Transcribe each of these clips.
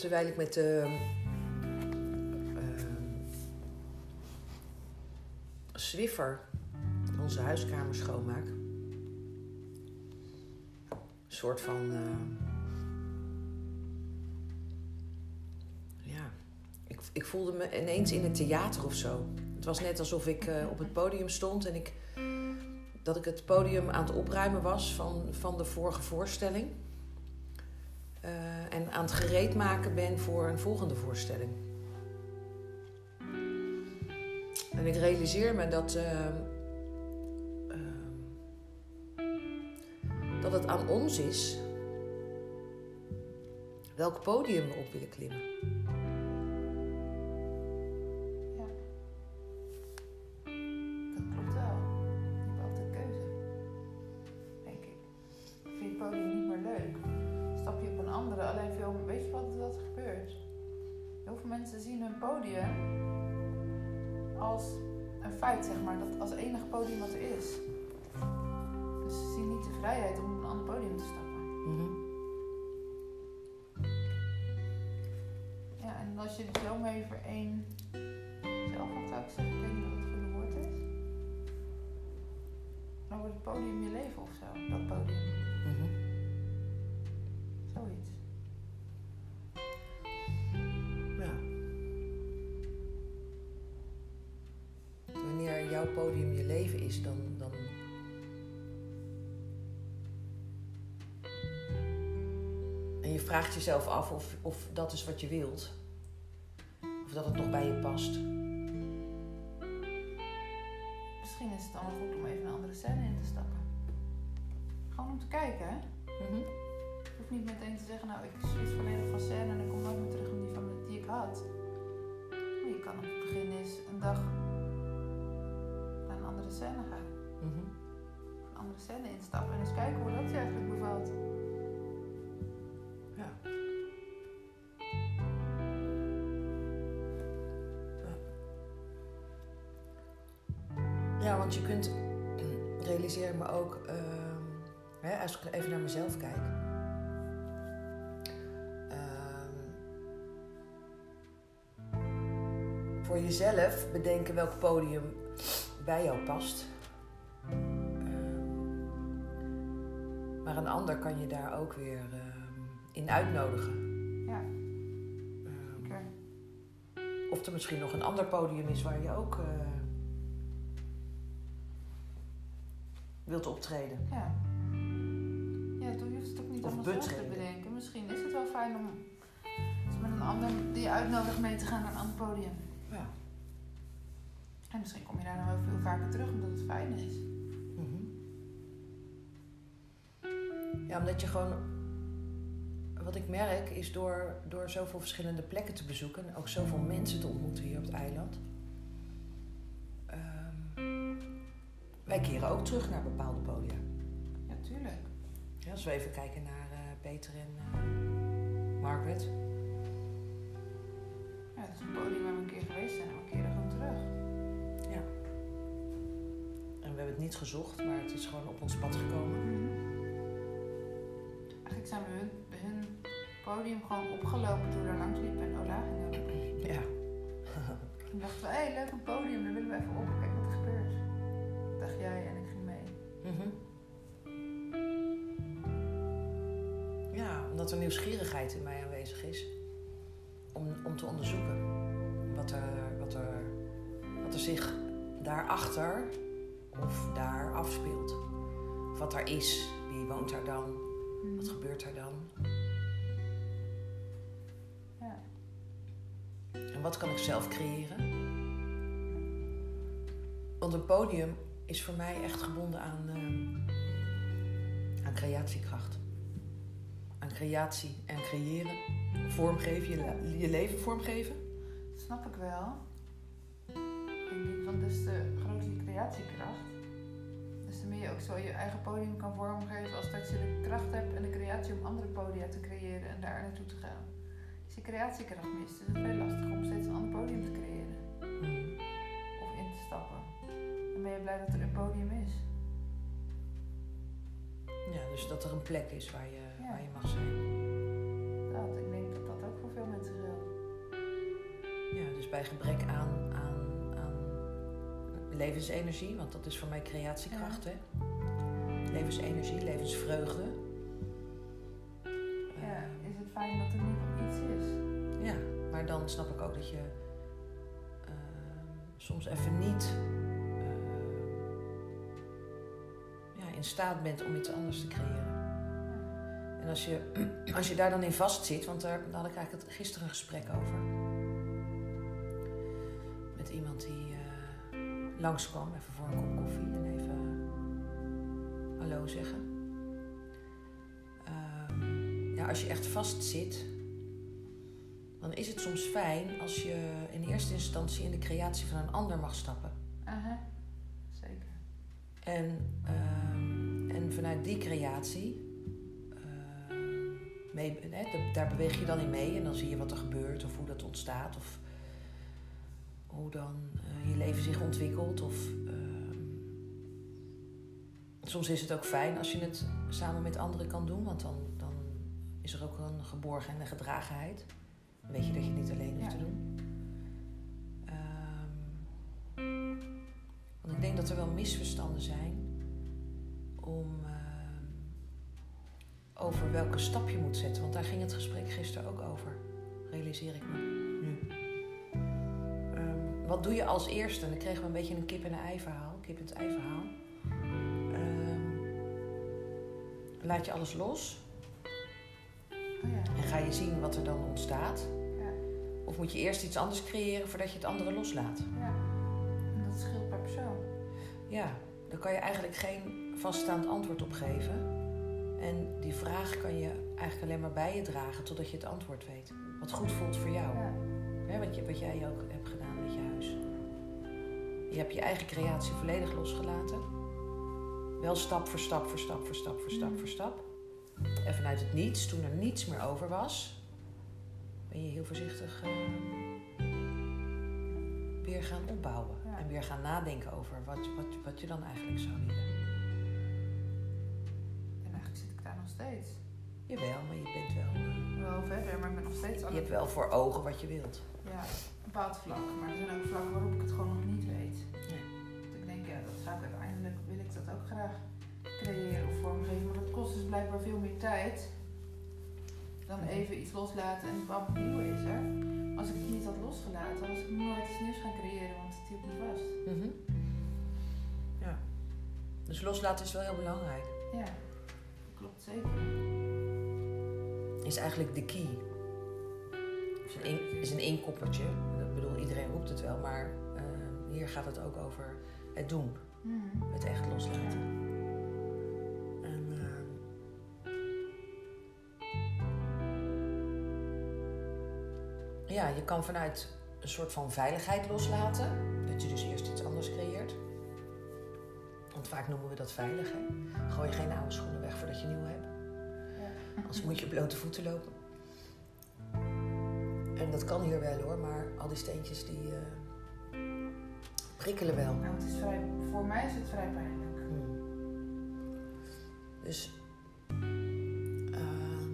terwijl ik met de ehm, Swiffer onze huiskamer schoonmaak. Een soort van. eh, ja, ik, ik voelde me ineens in het theater of zo. Het was net alsof ik eh, op het podium stond en ik, dat ik het podium aan het opruimen was van, van de vorige voorstelling. Aan het gereed maken ben voor een volgende voorstelling. En ik realiseer me dat, eh, eh, dat het aan ons is welk podium we op willen klimmen. En als je er zo mee voor één zelf had, zou ik zeggen, ik weet niet wat het goede woord is. Dan wordt het podium je leven of zo, dat podium. Mhm. Zoiets. Ja. Wanneer jouw podium je leven is, dan. dan... En je vraagt jezelf af of, of dat is wat je wilt. Of dat het nog bij je past. Misschien is het dan goed om even een andere scène in te stappen. Gewoon om te kijken, hè? Mhm. Je hoeft niet meteen te zeggen, nou, ik switch volledig van scène en ik kom nooit meer terug op die van die ik had. Maar je kan op het begin eens een dag naar een andere scène gaan. Mhm. Een andere scène instappen en eens kijken hoe dat je eigenlijk bevalt. Ja. Ja, want je kunt, realiseer me ook, ehm, hè, als ik even naar mezelf kijk. Ehm, voor jezelf bedenken welk podium bij jou past. Ehm, maar een ander kan je daar ook weer in uitnodigen. Ja, oké. of er misschien nog een ander podium is waar je ook eh, wilt optreden. Ja. Ja, toen hoeft het ook niet Of allemaal zelf te bedenken. Misschien is het wel fijn om met een ander die je uitnodigt mee te gaan naar een ander podium. Ja. En misschien kom je daar nog wel veel vaker terug omdat het fijn is. Mhm. Ja, omdat je gewoon. Wat ik merk is door, door zoveel verschillende plekken te bezoeken en ook zoveel mensen te ontmoeten hier op het eiland. Wij keren ook terug naar bepaalde podia. Ja, tuurlijk. Ja, als we even kijken naar eh, Peter en eh, Margaret. Ja, het is een podium waar we een keer geweest zijn en we keren gewoon terug. Ja. En we hebben het niet gezocht, maar het is gewoon op ons pad gekomen. Eigenlijk zijn we hun, podium gewoon opgelopen toen we daar langs liepen en Ola roepen. Ja. Toen dachten we, hé, hey, leuk een podium, daar willen we even op. Dacht jij en ik ging mee. Mhm. Ja, omdat er nieuwsgierigheid in mij aanwezig is. Om, om te onderzoeken wat er, wat, er, wat er zich daarachter of daar afspeelt. Of wat er is. Wie woont daar dan? Wat gebeurt er dan? Ja. En wat kan ik zelf creëren? Want een podium is voor mij echt gebonden aan, ehm, aan creatiekracht. Aan creatie en creëren. Vormgeven, je, je leven vormgeven. Dat snap ik wel. Denk want dus de grotere creatiekracht. Dus dan meer je ook zo je eigen podium kan vormgeven als dat je de kracht hebt en de creatie om andere podia te creëren en daar naartoe te gaan. Als je creatiekracht mist, is het veel lastiger om steeds een ander podium te creëren Mm. of in te stappen. Ben je blij dat er een podium is. Ja, dus dat er een plek is waar je, Ja. waar je mag zijn. Dat, ik denk dat dat ook voor veel mensen bij gebrek aan, aan, aan levensenergie, want dat is voor mij creatiekracht, hè? Levensenergie, levensvreugde. Ja, Eh, is het fijn dat er nog iets is? ja, maar dan snap ik ook dat je eh, soms even niet in staat bent om iets anders te creëren. En als je, als je daar dan in vastzit, want daar, daar had ik eigenlijk het- gisteren een gesprek over. Met iemand die eh, langskwam, even voor een kop koffie en even hallo zeggen. Ehm, ja, als je echt vastzit, dan is het soms fijn als je in eerste instantie in de creatie van een ander mag stappen. Aha, zeker. En, ehm, en vanuit die creatie, ehm, mee, hè, da- daar beweeg je dan in mee en dan zie je wat er gebeurt of hoe dat ontstaat of hoe dan eh, je leven zich ontwikkelt. Of, ehm, soms is het ook fijn als je het samen met anderen kan doen, want dan, dan is er ook een geborgen en een gedragenheid. Dan weet je dat je het niet alleen hoeft Ja. te doen. Ehm, want ik denk dat er wel misverstanden zijn om ehm, over welke stap je moet zetten. Want daar ging het gesprek gisteren ook over, realiseer ik me nu. Ehm, wat doe je als eerste? En dan kregen we een beetje een kip en een ei verhaal. Kip en het ei verhaal. Ehm, laat je alles los Oh ja. en ga je zien wat er dan ontstaat. Ja. Of moet je eerst iets anders creëren voordat je het andere loslaat? ja. En dat scheelt per persoon. Ja, daar kan je eigenlijk geen vaststaand antwoord op geven. En die vraag kan je eigenlijk alleen maar bij je dragen totdat je het antwoord weet. Wat goed voelt voor jou. Ja. Hè, wat, je, wat jij ook hebt gedaan met je huis. Je hebt je eigen creatie volledig losgelaten. Wel stap voor stap voor stap voor stap voor stap voor stap. En vanuit het niets, toen er niets meer over was, ben je heel voorzichtig eh, weer gaan opbouwen. Ja. En weer gaan nadenken over wat, wat, wat je dan eigenlijk zou willen. Steeds. Jawel, maar je bent wel. eh, Wel verder, maar ik ben nog steeds je hebt wel voor ogen wat je wilt. Ja, een bepaald vlak. Maar er zijn ook vlakken waarop ik het gewoon nog niet weet. Nee. Dat ik denk, ja, dat gaat uiteindelijk, wil ik dat ook graag creëren of vormgeven. Maar dat kost dus blijkbaar veel meer tijd dan even iets loslaten en bam, nieuw is er. Als ik het niet had losgelaten, was ik nooit iets nieuws gaan creëren, want het hield niet vast. Mhm. Ja. Dus loslaten is wel heel belangrijk. Ja, klopt zeker. Is eigenlijk de key. Is een, in- is een. Ik bedoel, iedereen roept het wel, maar eh, hier gaat het ook over het doen. Mhm. Het echt loslaten. En, eh, ja, je kan vanuit een soort van veiligheid loslaten. Dat je dus eerst iets anders creëert. Want vaak noemen we dat veilig. Hè? Gooi je geen oude schoenen weg voordat je nieuw hebt. Ja. Anders moet je op blote voeten lopen. En dat kan hier wel hoor, maar al die steentjes die eh, prikkelen wel. Nou, het is vrij, voor mij is het vrij pijnlijk. Hmm. Dus. ehm,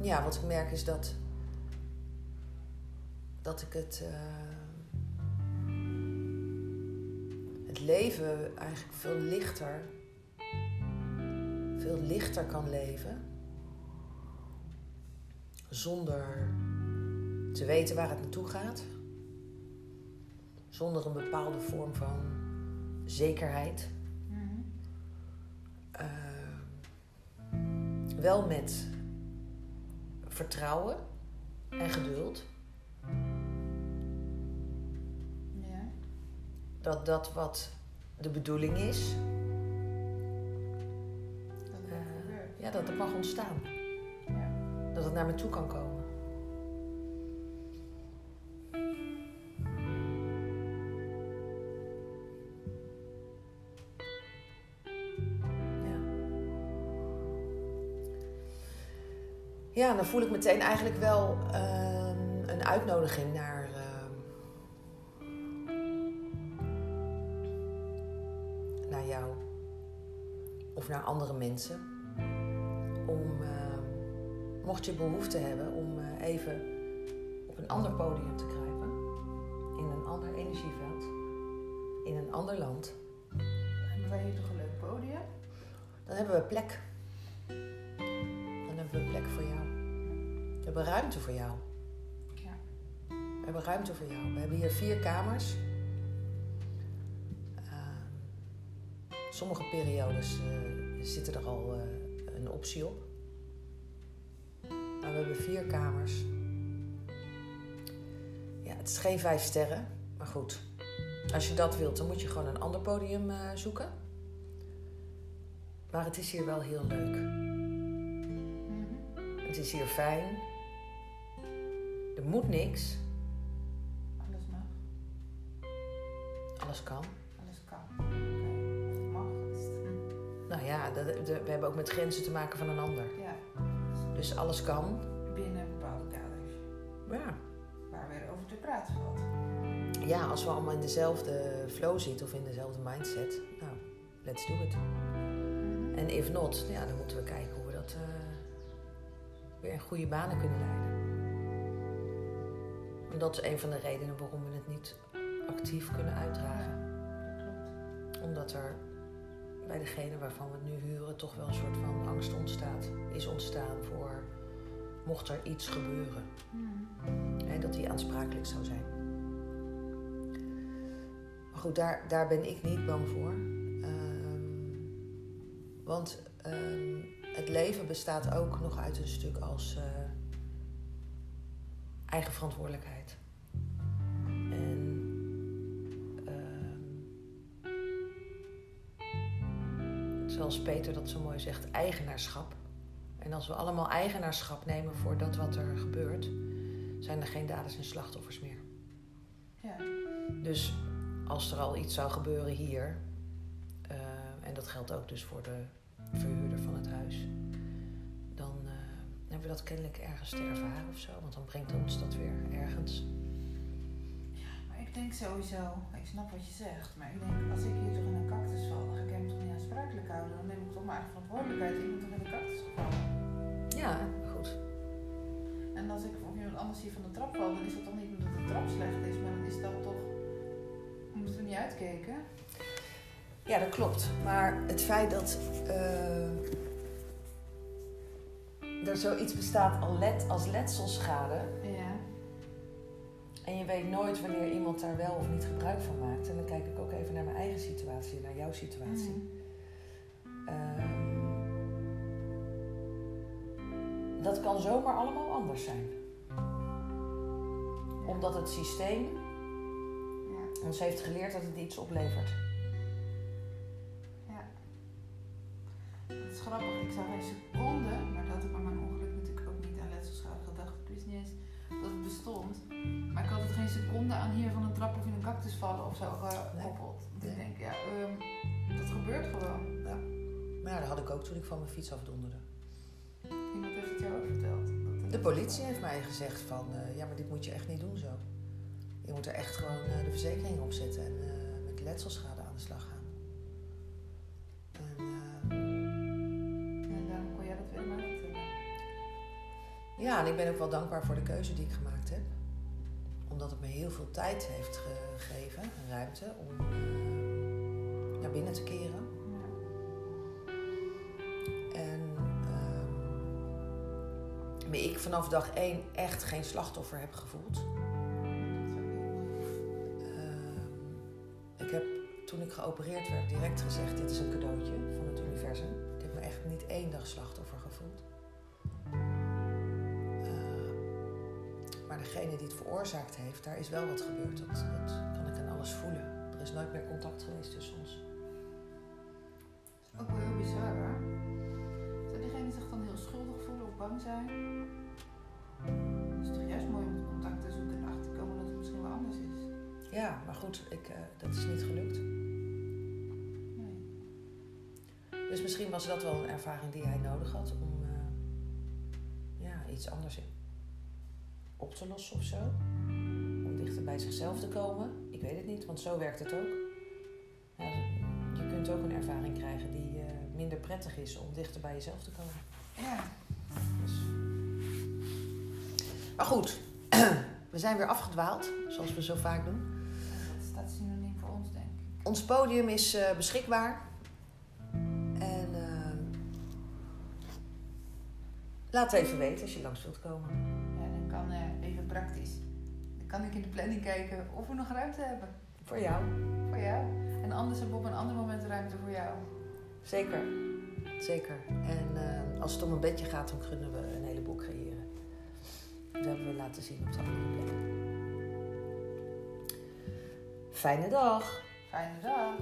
ja, wat ik merk is dat. dat ik het. eh, leven eigenlijk veel lichter. veel lichter kan leven. Zonder te weten waar het naartoe gaat zonder een bepaalde vorm van zekerheid. Eh, wel met vertrouwen en geduld. Ja. Dat dat wat de bedoeling is, Dat het Eh, ja, dat het mag ontstaan. Ja. Dat het naar me toe kan komen. Ja. Ja, dan voel ik meteen eigenlijk wel ehm, een uitnodiging naar. Of naar andere mensen. Om ehm, mocht je behoefte hebben om eh, even op een ander podium te kruipen, in een ander energieveld, in een ander land, Hebben wij hier toch een leuk podium? dan hebben we plek. Dan hebben we plek voor jou. We hebben ruimte voor jou. Ja. We hebben ruimte voor jou. We hebben hier vier kamers. Sommige periodes eh, zitten er al eh, een optie op. Maar we hebben vier kamers. Ja, het is geen vijf sterren, maar goed. Als je dat wilt, dan moet je gewoon een ander podium eh, zoeken. Maar het is hier wel heel leuk. Het is hier fijn. Er moet niks. Alles mag, alles kan. Nou ja, dat- de- we hebben ook met grenzen te maken van een ander. Ja, Dus alles kan. binnen bepaalde kaders. Ja. Waar weer over te praten valt. ja, als we allemaal in dezelfde flow zitten of in dezelfde mindset. Nou, let's do it. Mhm. En if not, ja, dan moeten we kijken hoe we dat eh, weer in goede banen kunnen leiden. En dat is een van de redenen waarom we het niet actief kunnen uitdragen. Omdat er bij degene waarvan we het nu huren toch wel een soort van angst ontstaat. Is ontstaan voor mocht er iets gebeuren. Mhm. Hè, dat die aansprakelijk zou zijn. Maar goed, daar, daar ben ik niet bang voor. Ehm, want ehm, het leven bestaat ook nog uit een stuk als eh, eigen verantwoordelijkheid. Zoals Peter dat zo mooi zegt, eigenaarschap. En als we allemaal eigenaarschap nemen voor dat wat er gebeurt, zijn er geen daders en slachtoffers meer. Ja. Dus als er al iets zou gebeuren hier, eh, en dat geldt ook dus voor de verhuurder van het huis, dan eh, hebben we dat kennelijk ergens te ervaren of zo, want dan brengt ons dat weer ergens. Maar ik denk sowieso, ik snap wat je zegt, maar ik denk als ik hier toch in een cactus val, aansprakelijk houden. Dan neem ik toch mijn eigen verantwoordelijkheid. Ik toch in de cactus gevallen. Ja, goed. En als ik of iemand anders hier van de trap val, dan is dat toch niet omdat de trap slecht is, maar dan is dat toch omdat we niet uitkeken. Ja, dat klopt. Maar het feit dat eh, er zoiets bestaat als, let, als letselschade, Ja. En je weet nooit wanneer iemand daar wel of niet gebruik van maakt. En dan kijk ik ook even naar mijn eigen situatie, naar jouw situatie. Mhm. Zomaar allemaal anders zijn. Omdat het systeem Ja. ons heeft geleerd dat het iets oplevert. Ja. Het is grappig, ik zag geen seconde, maar dat had ik bij mijn ongeluk natuurlijk ook niet aan letselschade gedacht. Ik wist niet eens dat het bestond. Maar ik had het geen seconde aan hier van een trap of in een cactus vallen of zo gekoppeld. Want Ik Nee. denk, ja, ehm, dat gebeurt gewoon. Maar ja, dat had ik ook toen ik van mijn fiets afdonderde. Iemand heeft het jou dat het- De politie heeft mij gezegd van, eh, ja, maar dit moet je echt niet doen zo. Je moet er echt gewoon eh, de verzekering op zetten en eh, met letselschade aan de slag gaan. En, En daarom kon jij dat weer maar ja, en ik ben ook wel dankbaar voor de keuze die ik gemaakt heb. Omdat het me heel veel tijd heeft gegeven en ruimte om naar binnen te keren. Ik vanaf dag één echt geen slachtoffer heb gevoeld. Ehm, ik heb toen ik geopereerd werd direct gezegd: dit is een cadeautje van het universum. Ik heb me echt niet één dag slachtoffer gevoeld. Ehm, maar degene die het veroorzaakt heeft, daar is wel wat gebeurd. Dat, dat kan ik aan alles voelen. Er is nooit meer contact geweest tussen ons. Ook wel heel bizar hoor. Zou diegene zich dan heel schuldig voelen of bang zijn? Het is toch juist mooi om contact te zoeken en achter te komen dat het misschien wel anders is. Ja, maar goed, ik, eh, dat is niet gelukt. Nee. Dus misschien was dat wel een ervaring die hij nodig had om eh, ja, iets anders op te lossen of zo. Om dichter bij zichzelf te komen. Ik weet het niet, want zo werkt het ook. Ja, je kunt ook een ervaring krijgen die eh, minder prettig is om dichter bij jezelf te komen. Ja, Maar goed, we zijn weer afgedwaald, zoals we zo vaak doen. Dat staat synoniem voor ons, denk ik. Ons podium is eh, beschikbaar. En eh, laat even weten als je langs wilt komen. Ja, dan kan eh, even praktisch. Dan kan ik in de planning kijken of we nog ruimte hebben Voor jou. voor jou. En anders hebben we op een ander moment ruimte voor jou. Zeker. Zeker. En als het om een bedje gaat, dan kunnen we een heleboel creëren. Dat hebben we laten zien op de andere plekken. Fijne dag. Fijne dag.